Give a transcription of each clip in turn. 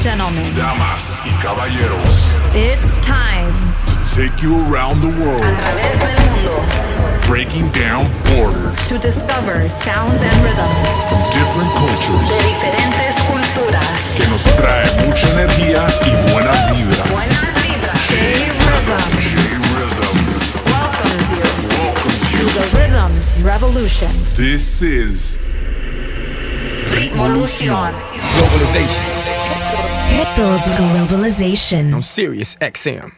and gentlemen, damas y caballeros, it's time to take you around the world, breaking down borders to discover sounds and rhythms from different cultures de diferentes culturas. que nos trae mucha energía y buenas vibras. Buenas vibras. J-Rhythm J-Rhythm welcomes you welcomes to you. the Rhythm Revolution. This is Ritmolución. Globalization Pitbull's Globalization. on Sirius XM.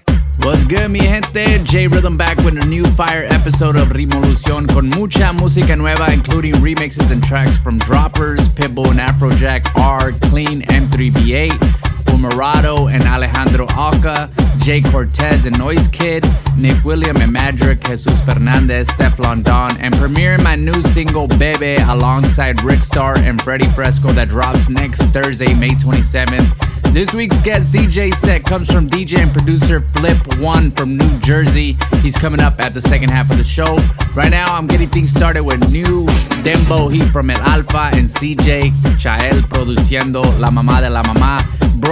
What's good, mi gente? J Rhythm back with a new fire episode of Rimolución con mucha música nueva, including remixes and tracks from Droppers, Pitbull and Afrojack, R, Clean, M3B8, Fumarado and Alejandro Alca, Jay Cortez and Noise Kid, Nick William and Madrick, Jesus Fernandez, Steflon Don, and premiering my new single Bebe alongside Rick Starr and Freddie Fresco that drops next Thursday, May 27th. This week's guest DJ set comes from DJ and producer Flip One from New Jersey. He's coming up at the second half of the show. Right now, I'm getting things started with new Dembo Heat from El Alfa and CJ Chael produciendo La Mamá de la Mamá.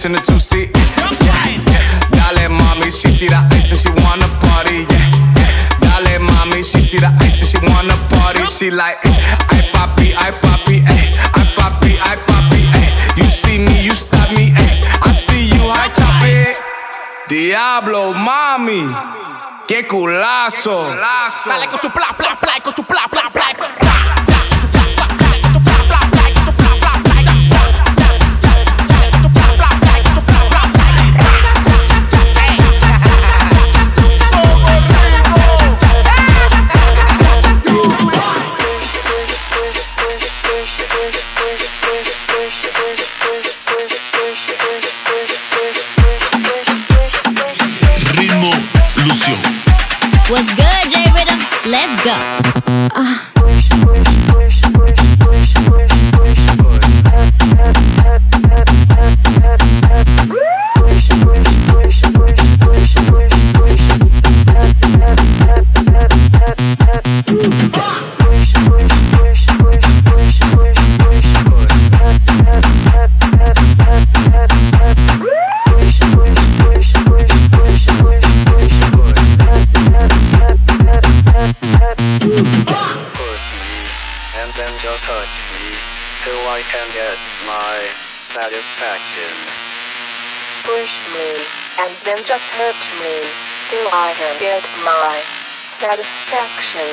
bitch in the two seat. Yeah, dale mommy, she see the ice and she wanna party. Yeah, dale mommy, she see the ice and she wanna party. She like, I papi, I papi, ay, I papi, I papi, ay. You see me, you stop me, ay. I see you, I chop it. Diablo, mami, qué culazo. Dale con tu pla pla pla con tu pla pla pla Let's go. pussy, satisfaction. Push me, and then just hurt me, till I can get my satisfaction.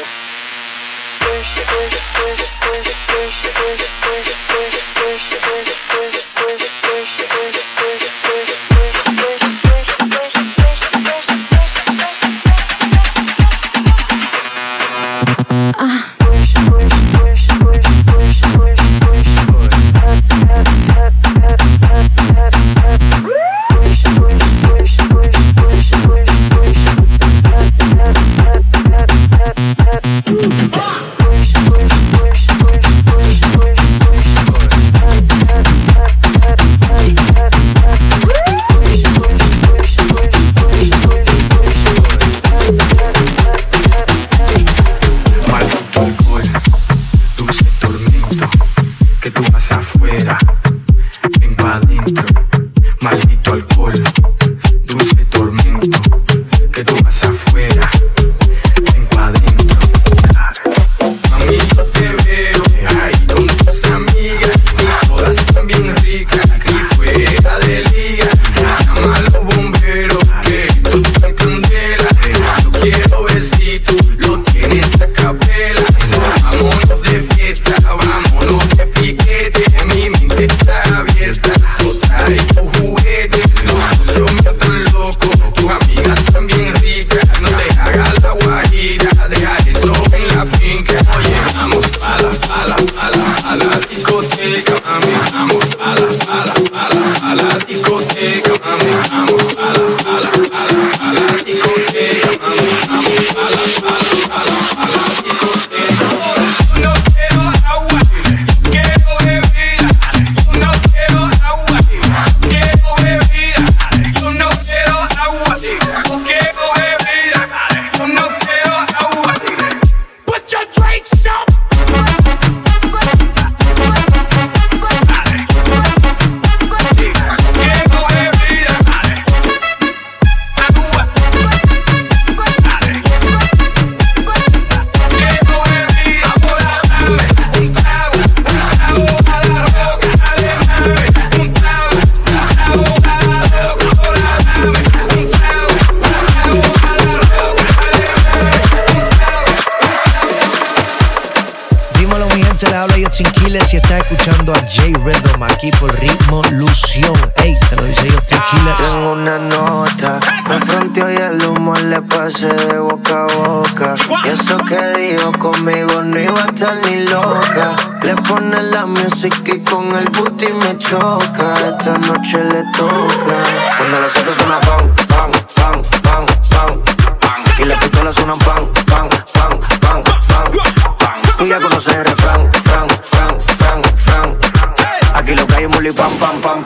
Push, push, push, push, push, push, push, push, push, push, push, push, push, push, push, push, push, push, push, pam pam pam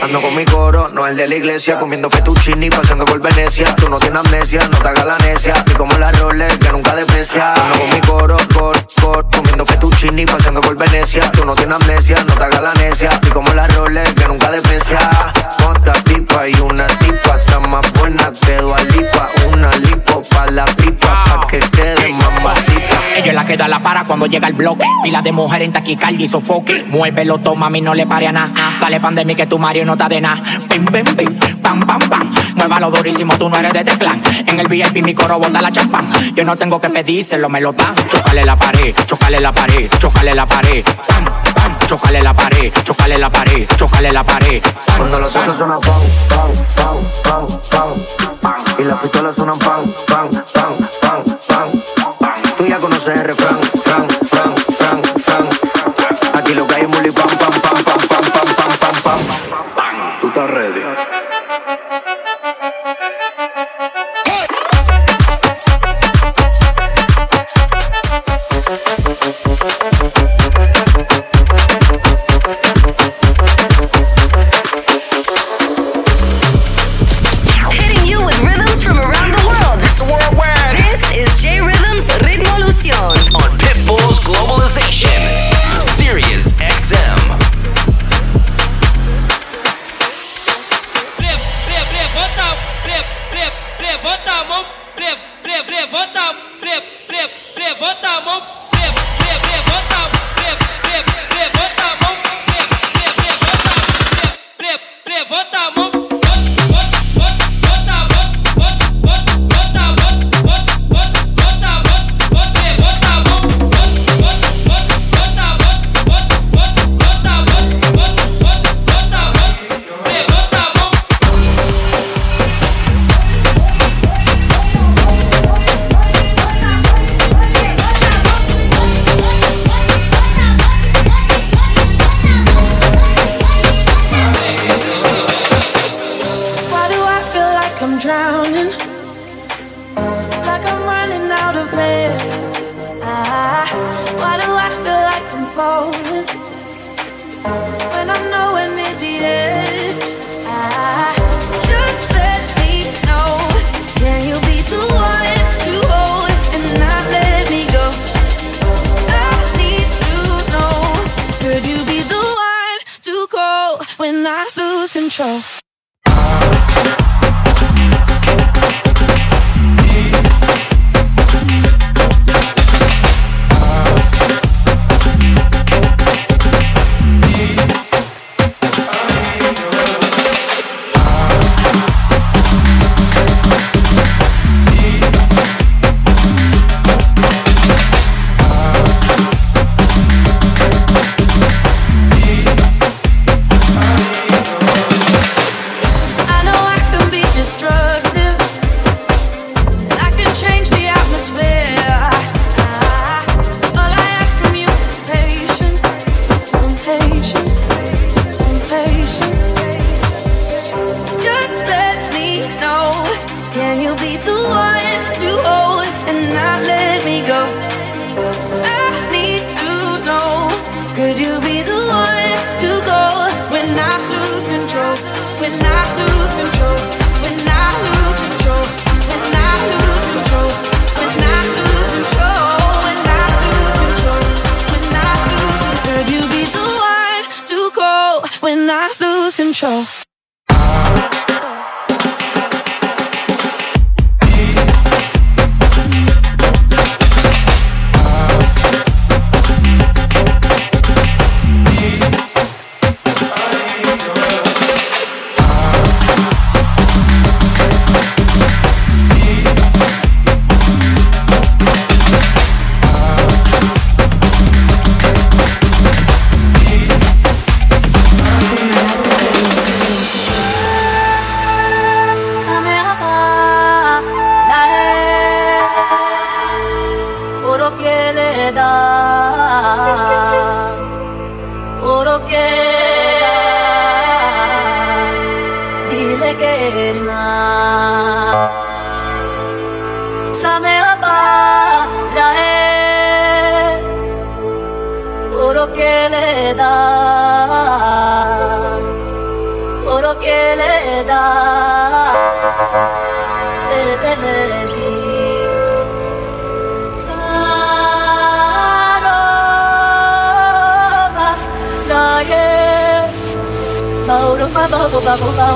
Ando con mi coro, no el de la iglesia Comiendo fettuccini, paseando por Venecia Tú no tienes amnesia, no te hagas la necia Y como la Rolex, que nunca deprecia Ando con mi coro, cor, cor Fettuccini, paseando por Venecia Tú no tienes amnesia, no te hagas la necia Y como la Rolex, que nunca deprecia Monta pipa y una tipa Está más buena que Dua Lipa Una lipo pa' la pipa Pa' que quede mamacita Ella es la que da la para cuando llega el bloque. Pila de mujer en taquicardia y sofoque. Muévelo, toma, mami, no le pare a nada. Dale pandemia que tu Mario no está de nada. Pim, pim, pim, pam, pam, pam. Muévalo durísimo, tú no eres de este clan. En el VIP mi coro bota la champán. Yo no tengo que pedírselo, me lo dan. Chocale la pared, chocale la pared, chocale la pared. Pam, pam, chocale la pared, chocale la pared, chocale la pared. Pam, Cuando los otros suenan pam, pam, pam, pam, pam, pam. Y las pistolas suenan pam, pam, pam, pam, pam. Tú ya conoces el refrán,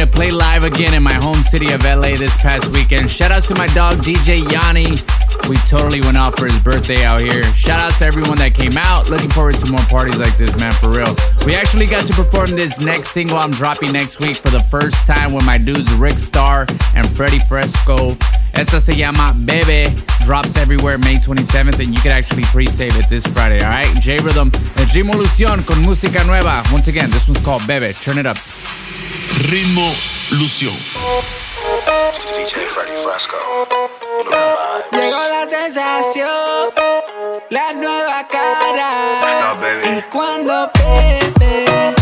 to play live again in my home city of LA this past weekend. Shout outs to my dog DJ Yanni. We totally went out for his birthday out here. Shout outs to everyone that came out. Looking forward to more parties like this, man, for real. We actually got to perform this next single I'm dropping next week for the first time with my dudes Rick Starr and Freddie Fresco. Esta se llama Bebe. Drops everywhere May 27th, and you can actually pre-save it this Friday, all right? J Rhythm, el Ritmo Lución con música nueva. Once again, this one's called Bebe. Turn it up. Ritmo Lución. DJ Freddy Fresco. Llegó la sensación, la nueva cara. Y cuando bebe,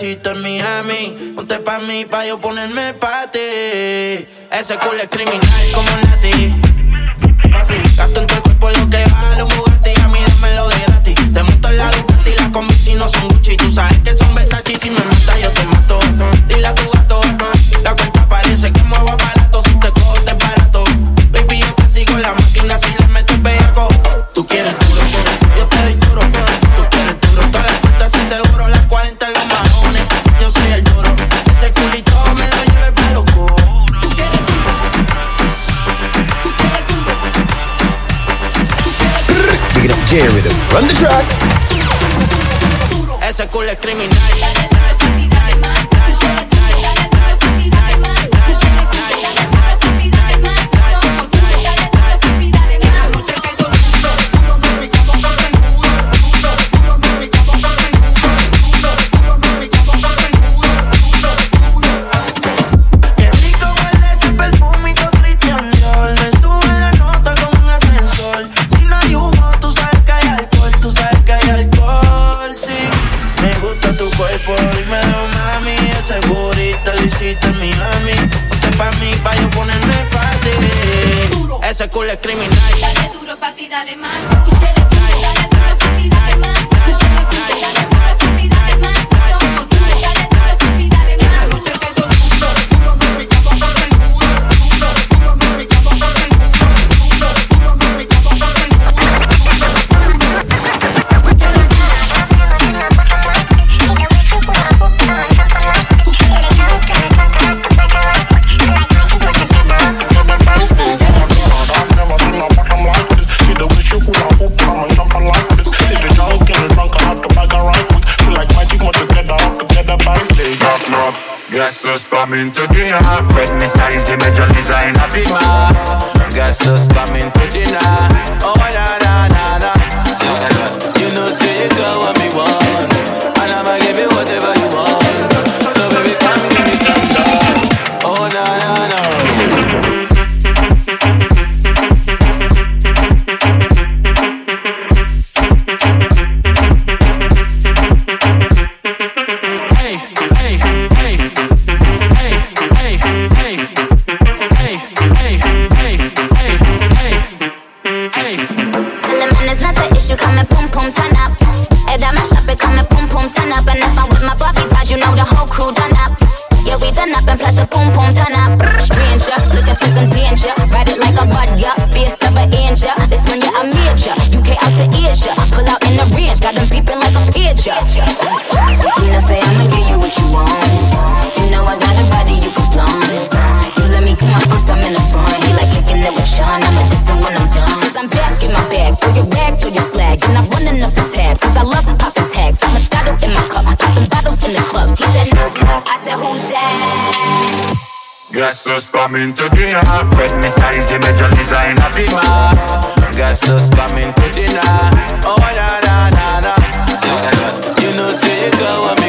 besito en Miami. Ponte pa' mí, pa' yo ponerme pa' ti. Ese culo es criminal como Nati. Gasto en tu cuerpo lo que vale un Bugatti. A mí dámelo de gratis. Te monto en la Ducati, las combi si no son Gucci. Tú sabes que son Versace si me mata yo te mato. Dile a tu gato, la cuenta parece que muevo aparato. Si te cojo, te barato. Baby, yo te sigo en la máquina si le metes bellaco. Tú quieres Run the track. Ese culo es criminal. esa cola criminal. From Münster, Greenhof, Red Mr. Easy, Major Lisa, and Man. Gasos coming to dinner. Fred Mr. Easy Major Lisa in a Beamer. Gasos coming to dinner. Oh, na na na na. You know, say you go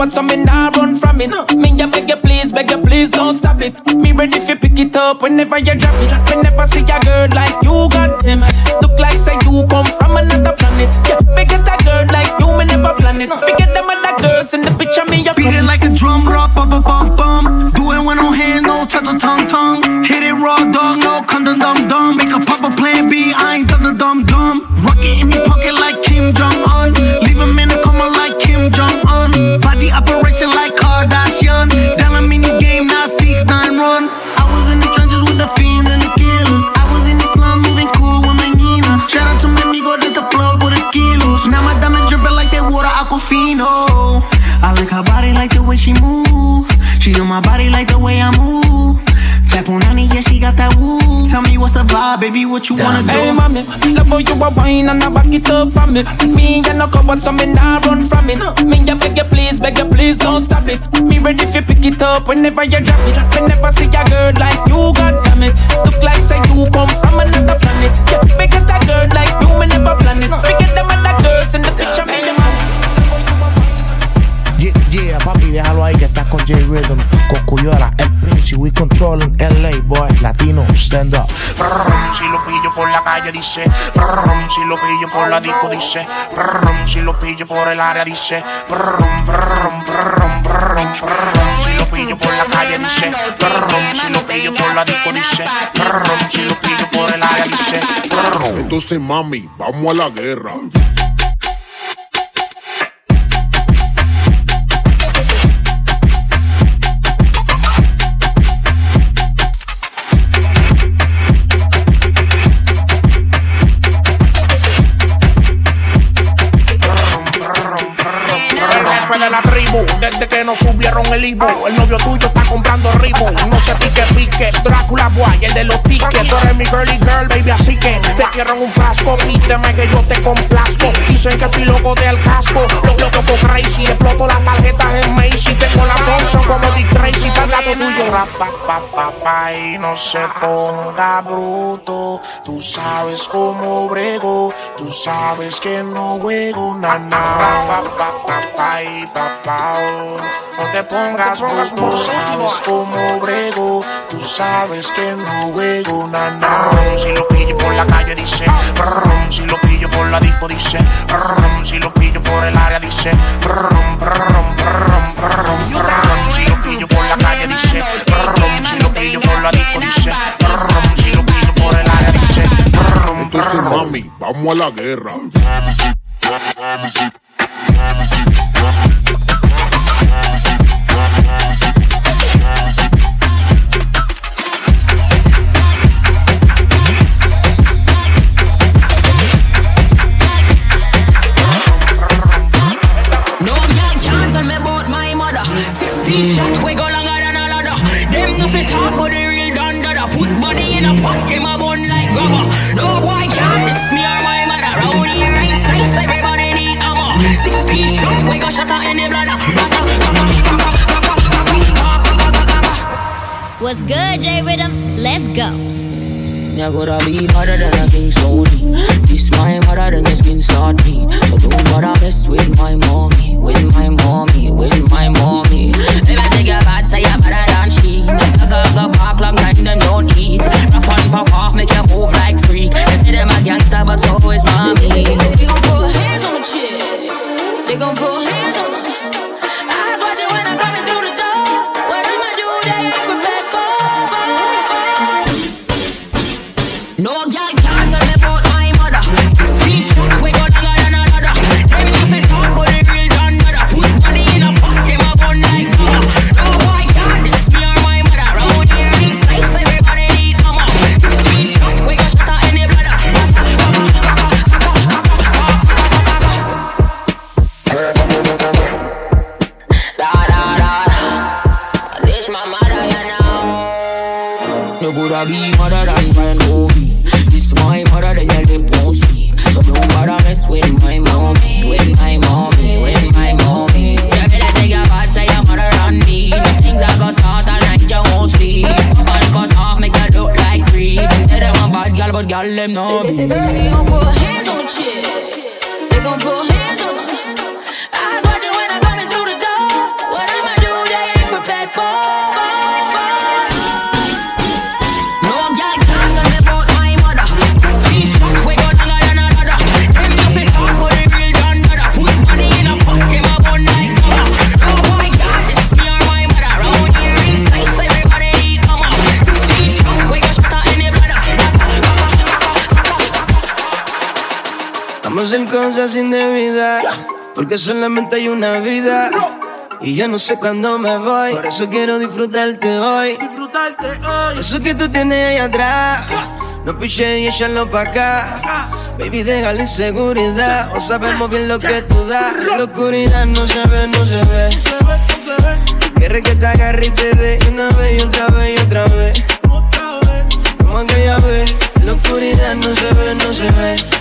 Me ya no come me nah run from it. Me ya beg you please, beg you please, don't stop it. Me ready if you pick it up whenever you drop it. Whenever see a girl like you, God damn what you wanna do? Hey, mommy, love how you a wine and I back it up for me. Me ya no come what so me nah run from it. Me ya beg you please, beg you please, don't stop it. Me ready if you pick it up whenever you drop it. Whenever see a girl like you, god damn it. Look like say you come from another planet. Yeah, forget a girl like you, me never plan it. Forget them other girls in the picture, déjalo ahí que estás con J Rhythm, con Cuyora, el Prince, we controlling LA, boy, latino, stand up. Prrrrum, si lo pillo por la calle dice. Prrrrum, si lo pillo por la disco dice. Prrrrum, si lo pillo por el área dice. Prrrrum, prrrrum, prrrrum, prrrrum, prrrrum, si lo pillo por la calle dice. Prrrrum, si lo pillo por la disco dice. Prrrrum, si lo pillo por el área dice. Prrrrum. Entonces, mami, vamos a la guerra. more que nos subieron el Ivo. El novio tuyo está comprando ritmo. No se pique, pique. Drácula Boy, el de los tickets. Tú eres mi girly girl, baby, así que te quiero en un frasco. Pídeme que yo te complazco. Dicen que estoy loco del casco. Lo loco con crazy. Exploto las tarjetas en Macy. Tengo la Thompson como Dick Tracy. Lado tuyo. Rapa, pa, pa, y no se ponga bruto. Tú sabes cómo brego. Tú sabes que no juego, na, na. Pa, pa, pa, pa, y pa, pa, oh. No te pongas bruto. Tú sabes cómo brego. Tú sabes que no juego, na, na. Si lo pillo por la calle dice. Brum, si lo pillo por la disco dice. Brum, si lo pillo por el área dice. Brum, brum, brum, brum, brum. Si lo pillo por la calle dice. Brum, si lo pillo por la disco dice. Brum, si lo pillo por el área dice. Brum, Entonces, mami, vamos a la guerra. What's good, J Rhythm? Let's go. Me I gotta be harder than a king slowly. This my mother then your skin start bleed. So don't bother mess with my mommy, with my mommy, with my mommy. If I take your bad, say you're better than she. Make a go go park long time them don't eat. Rap on pop off, make you move like freak. They say them a gangster, but so is mommy. They gon' put hands on the chick. They gon' put hands on solamente hay una vida. Y yo no sé cuándo me voy, por eso quiero disfrutarte hoy. Disfrutarte hoy. Eso que tú tienes ahí atrás, no piches y échalo pa' acá. Baby, deja la inseguridad, o sabemos bien lo que tú das. La oscuridad no se ve, no se ve. Quieres que te agarre y te dé una vez y otra vez y otra vez. Como aquella vez, la oscuridad no se ve, no se ve.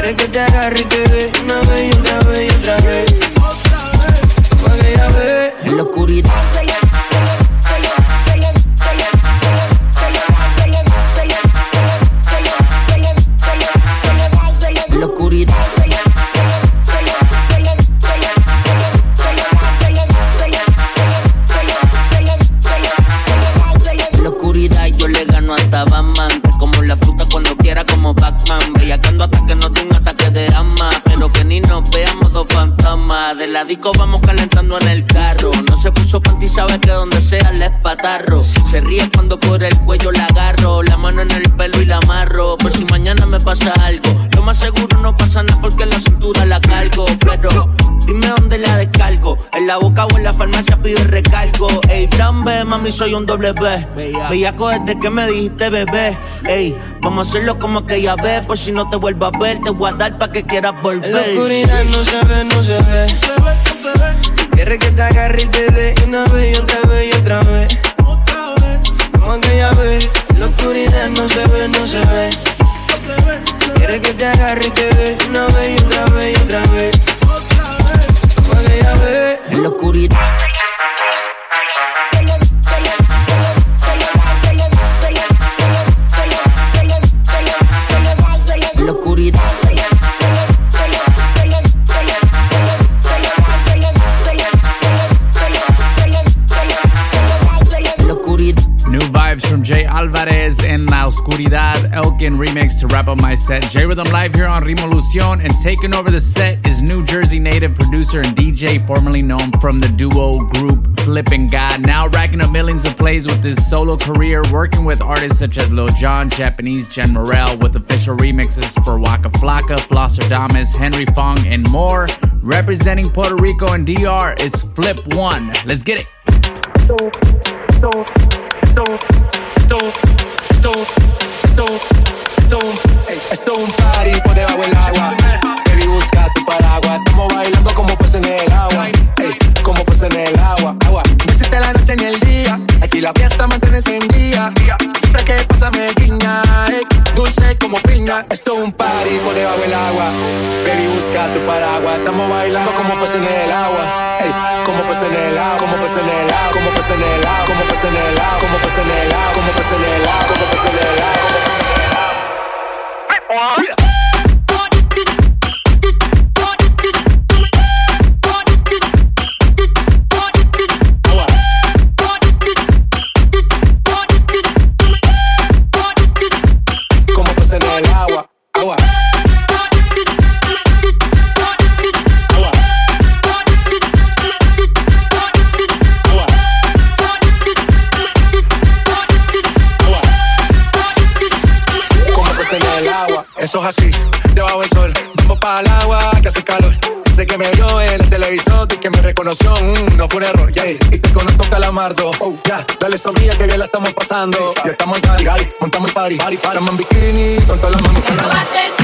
Quieres que te agarre y te dé una vez y otra vez y otra vez. Como aquella vez, En la oscuridad. Disco vamos calentando en el carro. No se puso panty sabe que donde sea le espatarro Se ríe cuando por el cuello la agarro. La mano en el pelo y la amarro. Por si mañana me pasa algo. Lo más seguro no pasa nada porque la cintura la cargo Pero la boca o en la farmacia pido el recargo Ey, plan B, mami soy un doble B Bellaco desde que me dijiste bebé Ey, vamos a hacerlo como aquella vez Por si no te vuelvo a ver Te voy a dar pa' que quieras volver en la oscuridad no se ve, no se ve. Quieres que te agarre y te dé una vez y otra vez y otra vez. Como aquella vez, en la oscuridad no se ve, no se ve. Quieres que te agarre y te dé una vez y otra vez y otra vez ella. En la oscuridad Alvarez en La Oscuridad Elkin remix to wrap up my set. J Rhythm live here on Revolucion and taking over the set is New Jersey native producer and DJ formerly known from the duo group Flippin' God. Now racking up millions of plays with his solo career, working with artists such as Lil Jon, Japanese Jen Morel with official remixes for Waka Flocka, Flosserdamus, Henry Fong, and more. Representing Puerto Rico and DR is Flip One. Let's get it. Esto es un party por debajo del agua. Baby, busca tu paraguas. Estamos bailando como pues en el agua. Ey, como pues en el agua. Agua. No existe la noche ni el día. Aquí la fiesta mantiene encendida. Siempre que pasa me guiña. ey, dulce como piña. Esto es un party por debajo del agua. Baby, busca tu paraguas. Estamos bailando como pues en el agua. En el agua. Como pues en el agua. Como pues en el agua. Como pues en el agua. Como pues en el agua. Como pues en el agua. Como pues en el agua. Pasando. Ya estamos en cari, montamos el party, party, para en bikini, con todas las mami.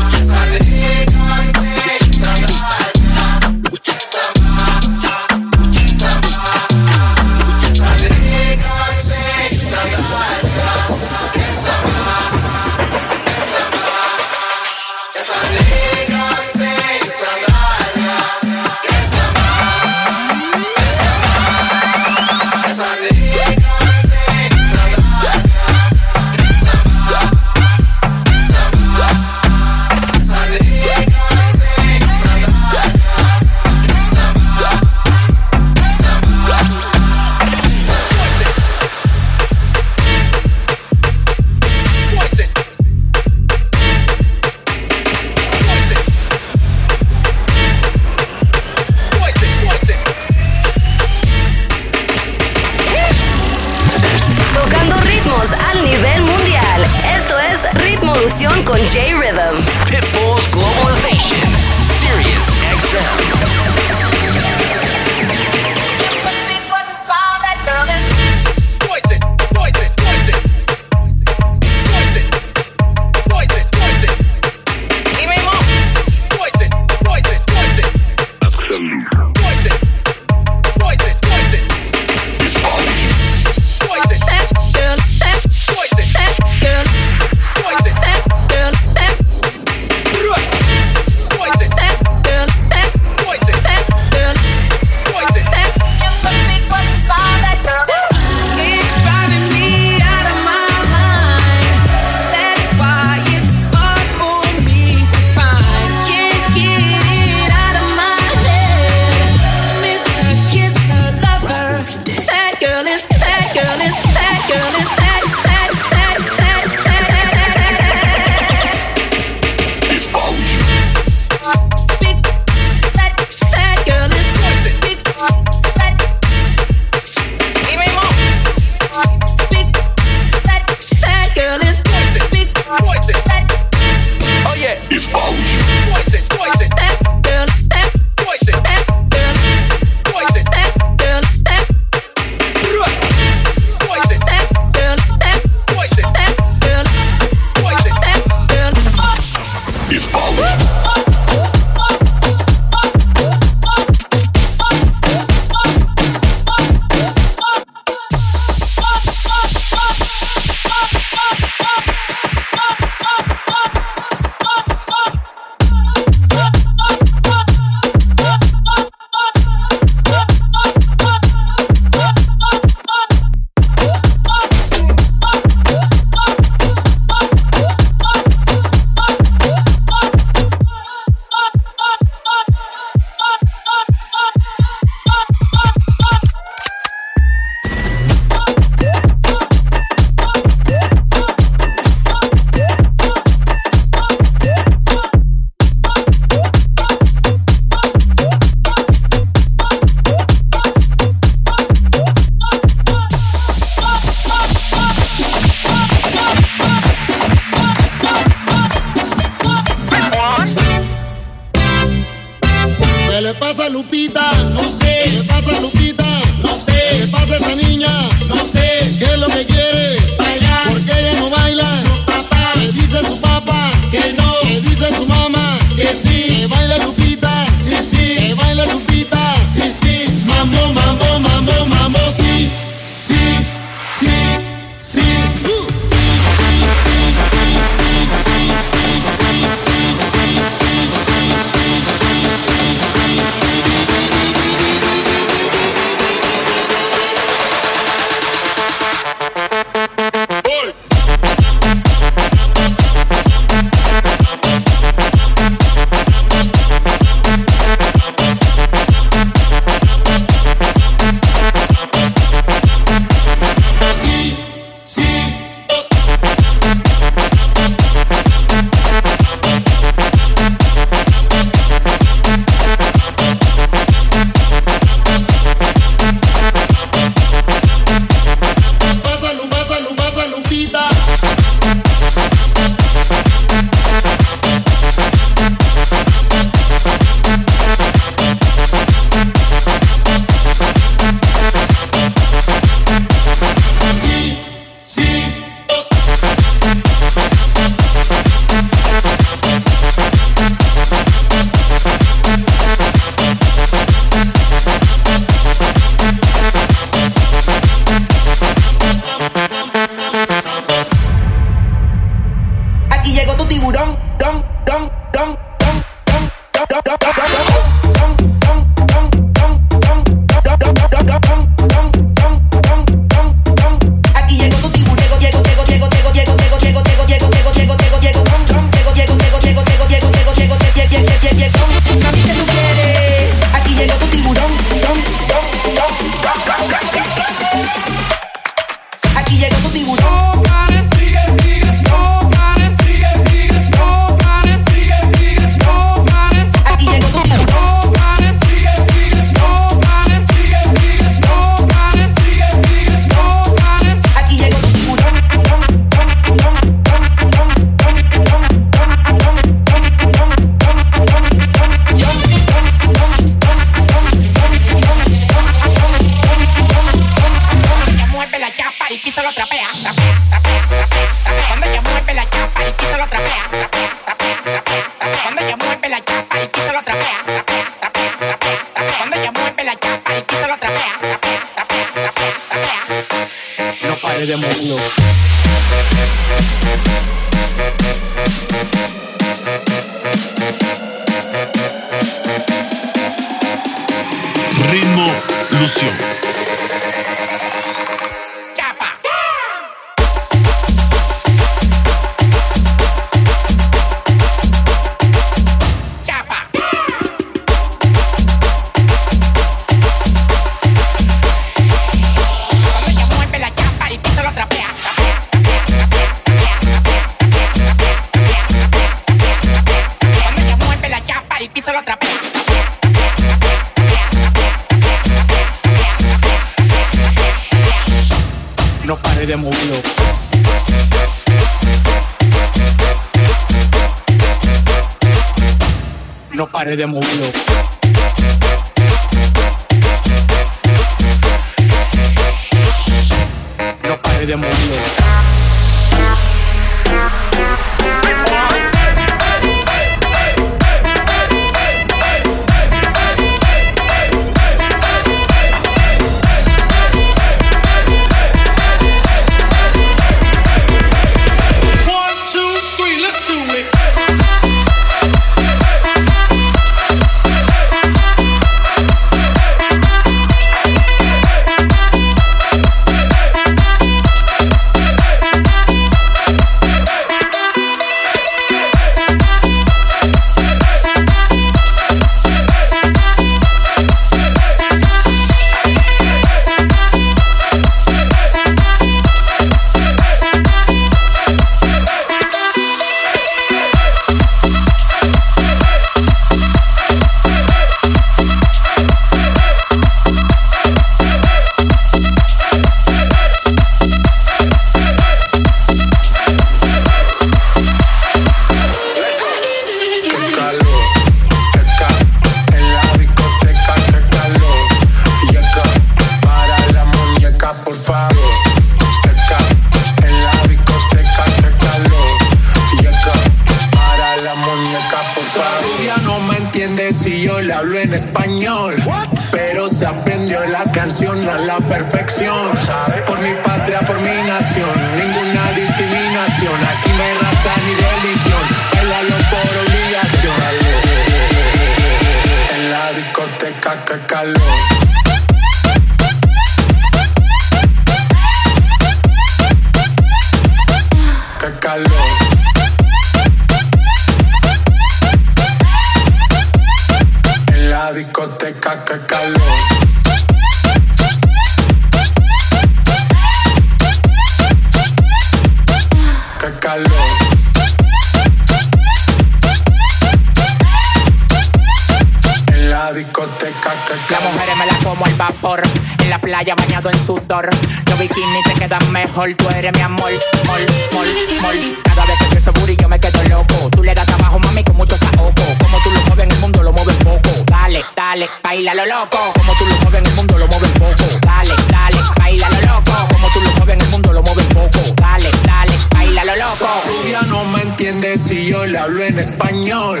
En la playa bañado en sudor. Los bikinis te quedan mejor. Tú eres mi amor. Mol, mol, mol. Cada vez que ese booty yo me quedo loco. Tú le das trabajo, mami, con mucho saoco. Como tú lo mueves en el mundo, lo mueves poco. Dale, dale, baila lo loco. Como tú lo mueves en el mundo, lo mueves poco. Dale, dale, baila lo loco. Como tú lo mueves en el mundo, lo mueves poco. Dale, dale, baila lo loco. Rubia no me entiende si yo le hablo en español.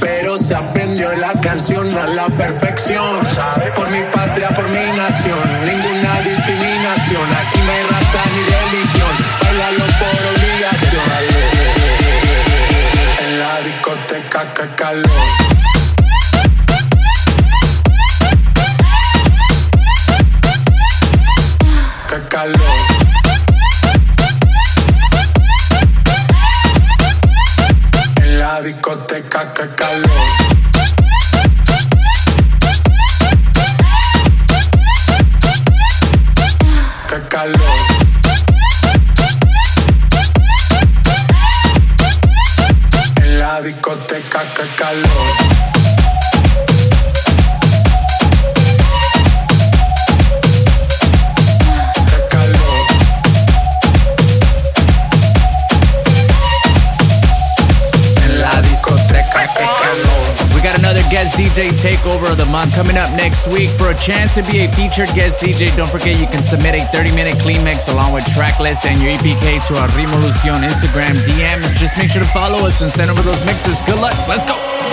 Pero se aprendió la canción a la perfección. Por mi patria, por mi nación, ninguna discriminación. Aquí no hay raza ni religión. Bailalo por obligación. En la discoteca, que calor. Calor. La discoteca, qué calor. Qué calor. En la discoteca, qué calor. Another guest DJ takeover of the month coming up next week. For a chance to be a featured guest DJ, don't forget you can submit a 30 minute clean mix along with track list and your EPK to our Rimolucion Instagram DMs. Just make sure to follow us and send over those mixes. Good luck. Let's go.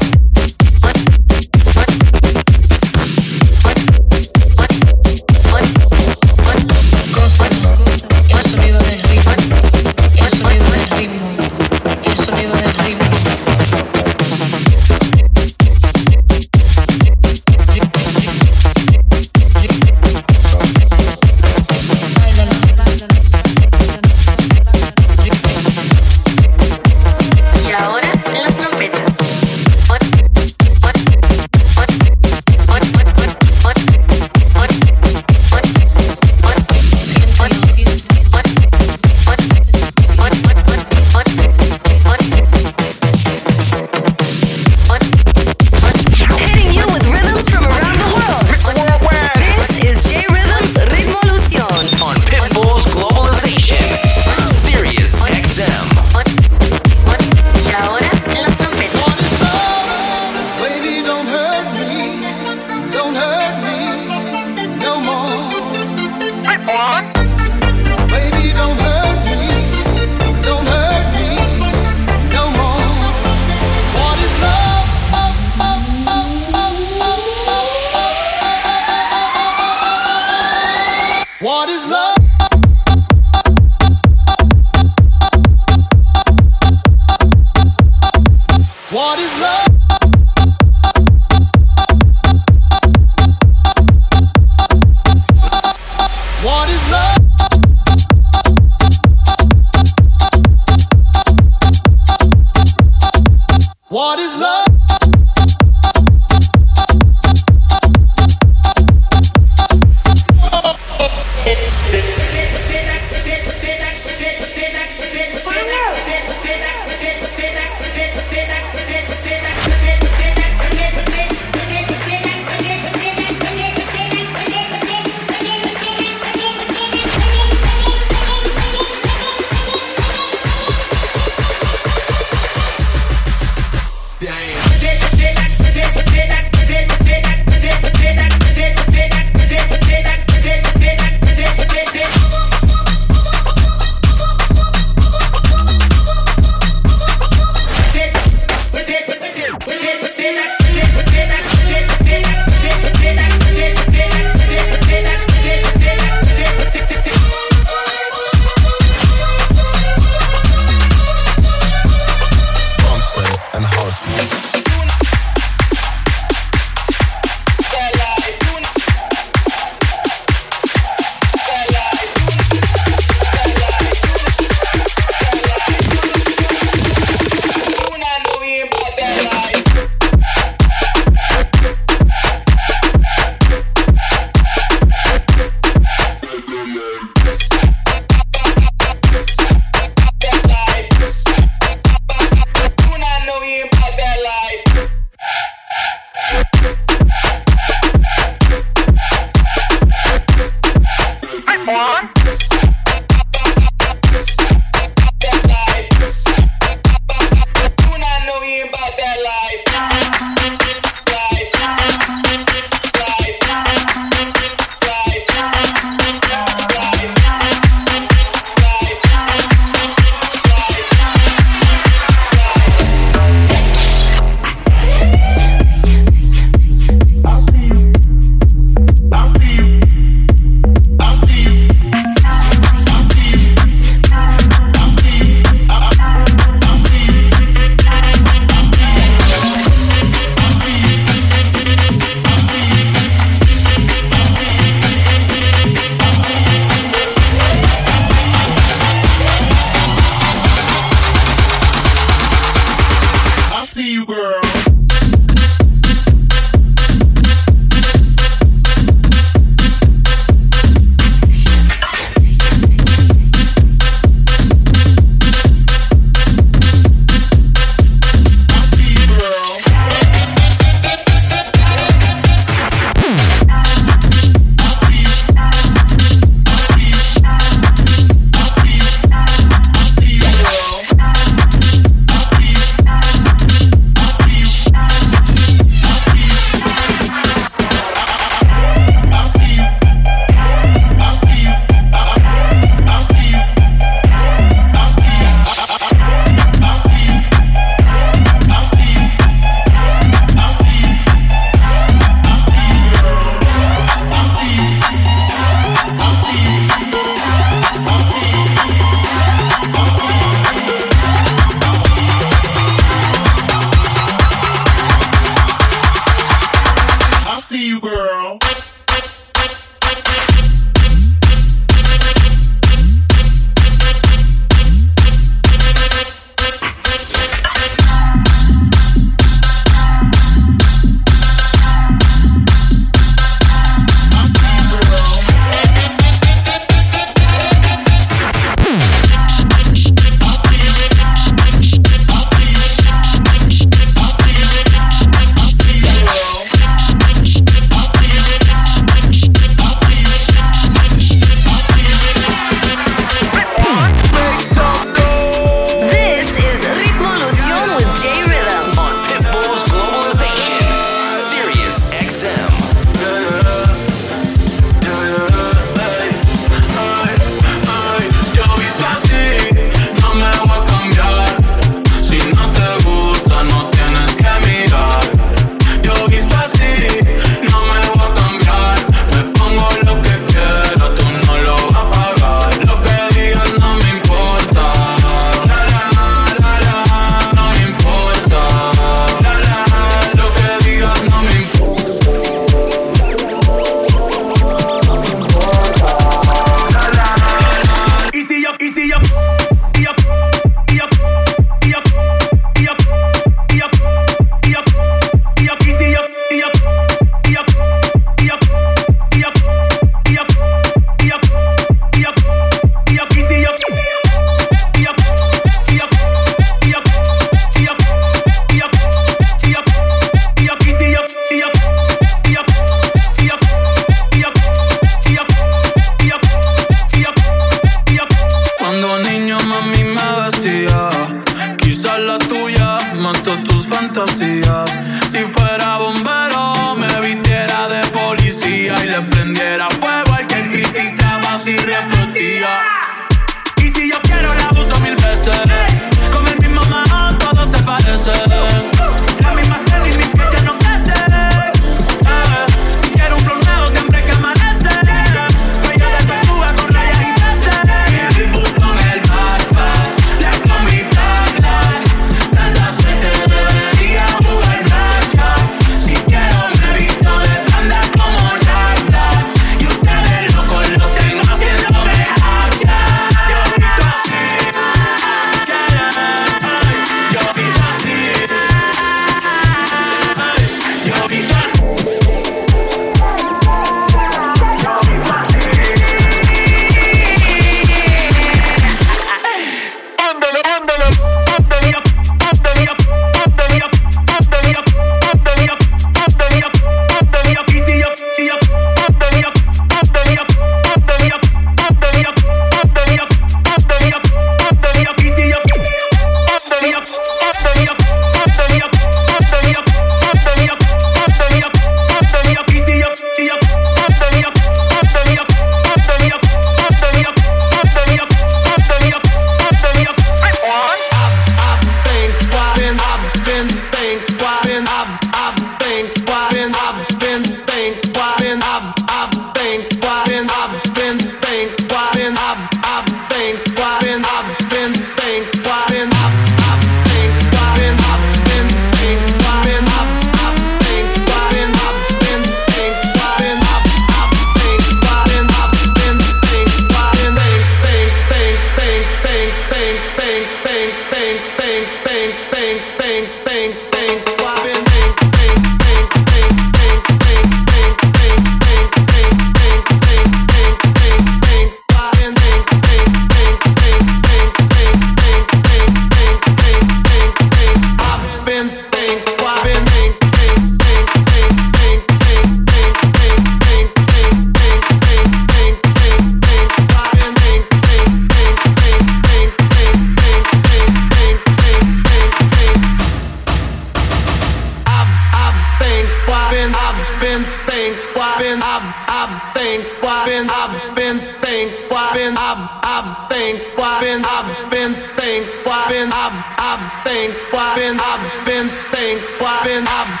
been think why been I've I've think why been I've been think why been I've I've think why been I've been think why been I've I've think why been I've been think why been I've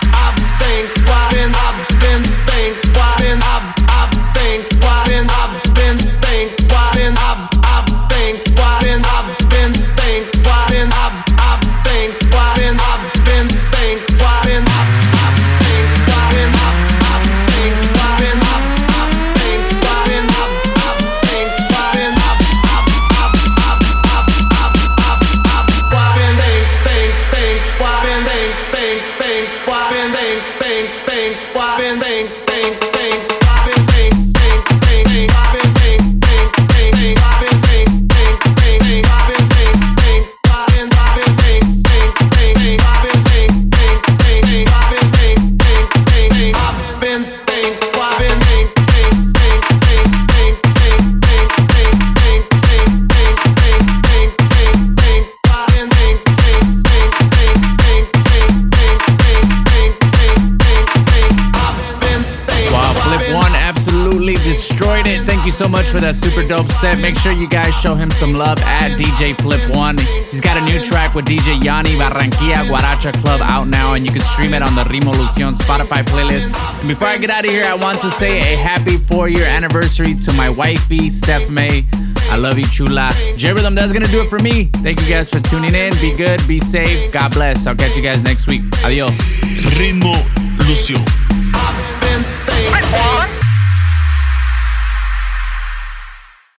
so much for that super dope set. Make sure you guys show him some love at DJ Flip One. He's got a new track with DJ Yanni Barranquilla Guaracha Club out now, and you can stream it on the Rimo Lucion Spotify playlist. And before I get out of here, I want to say a happy four year anniversary to my wifey, Steph May. I love you, chula. J Rhythm, that's gonna do it for me. Thank you guys for tuning in. Be good, be safe. God bless. I'll catch you guys next week. Adios. Ritmo Lucio.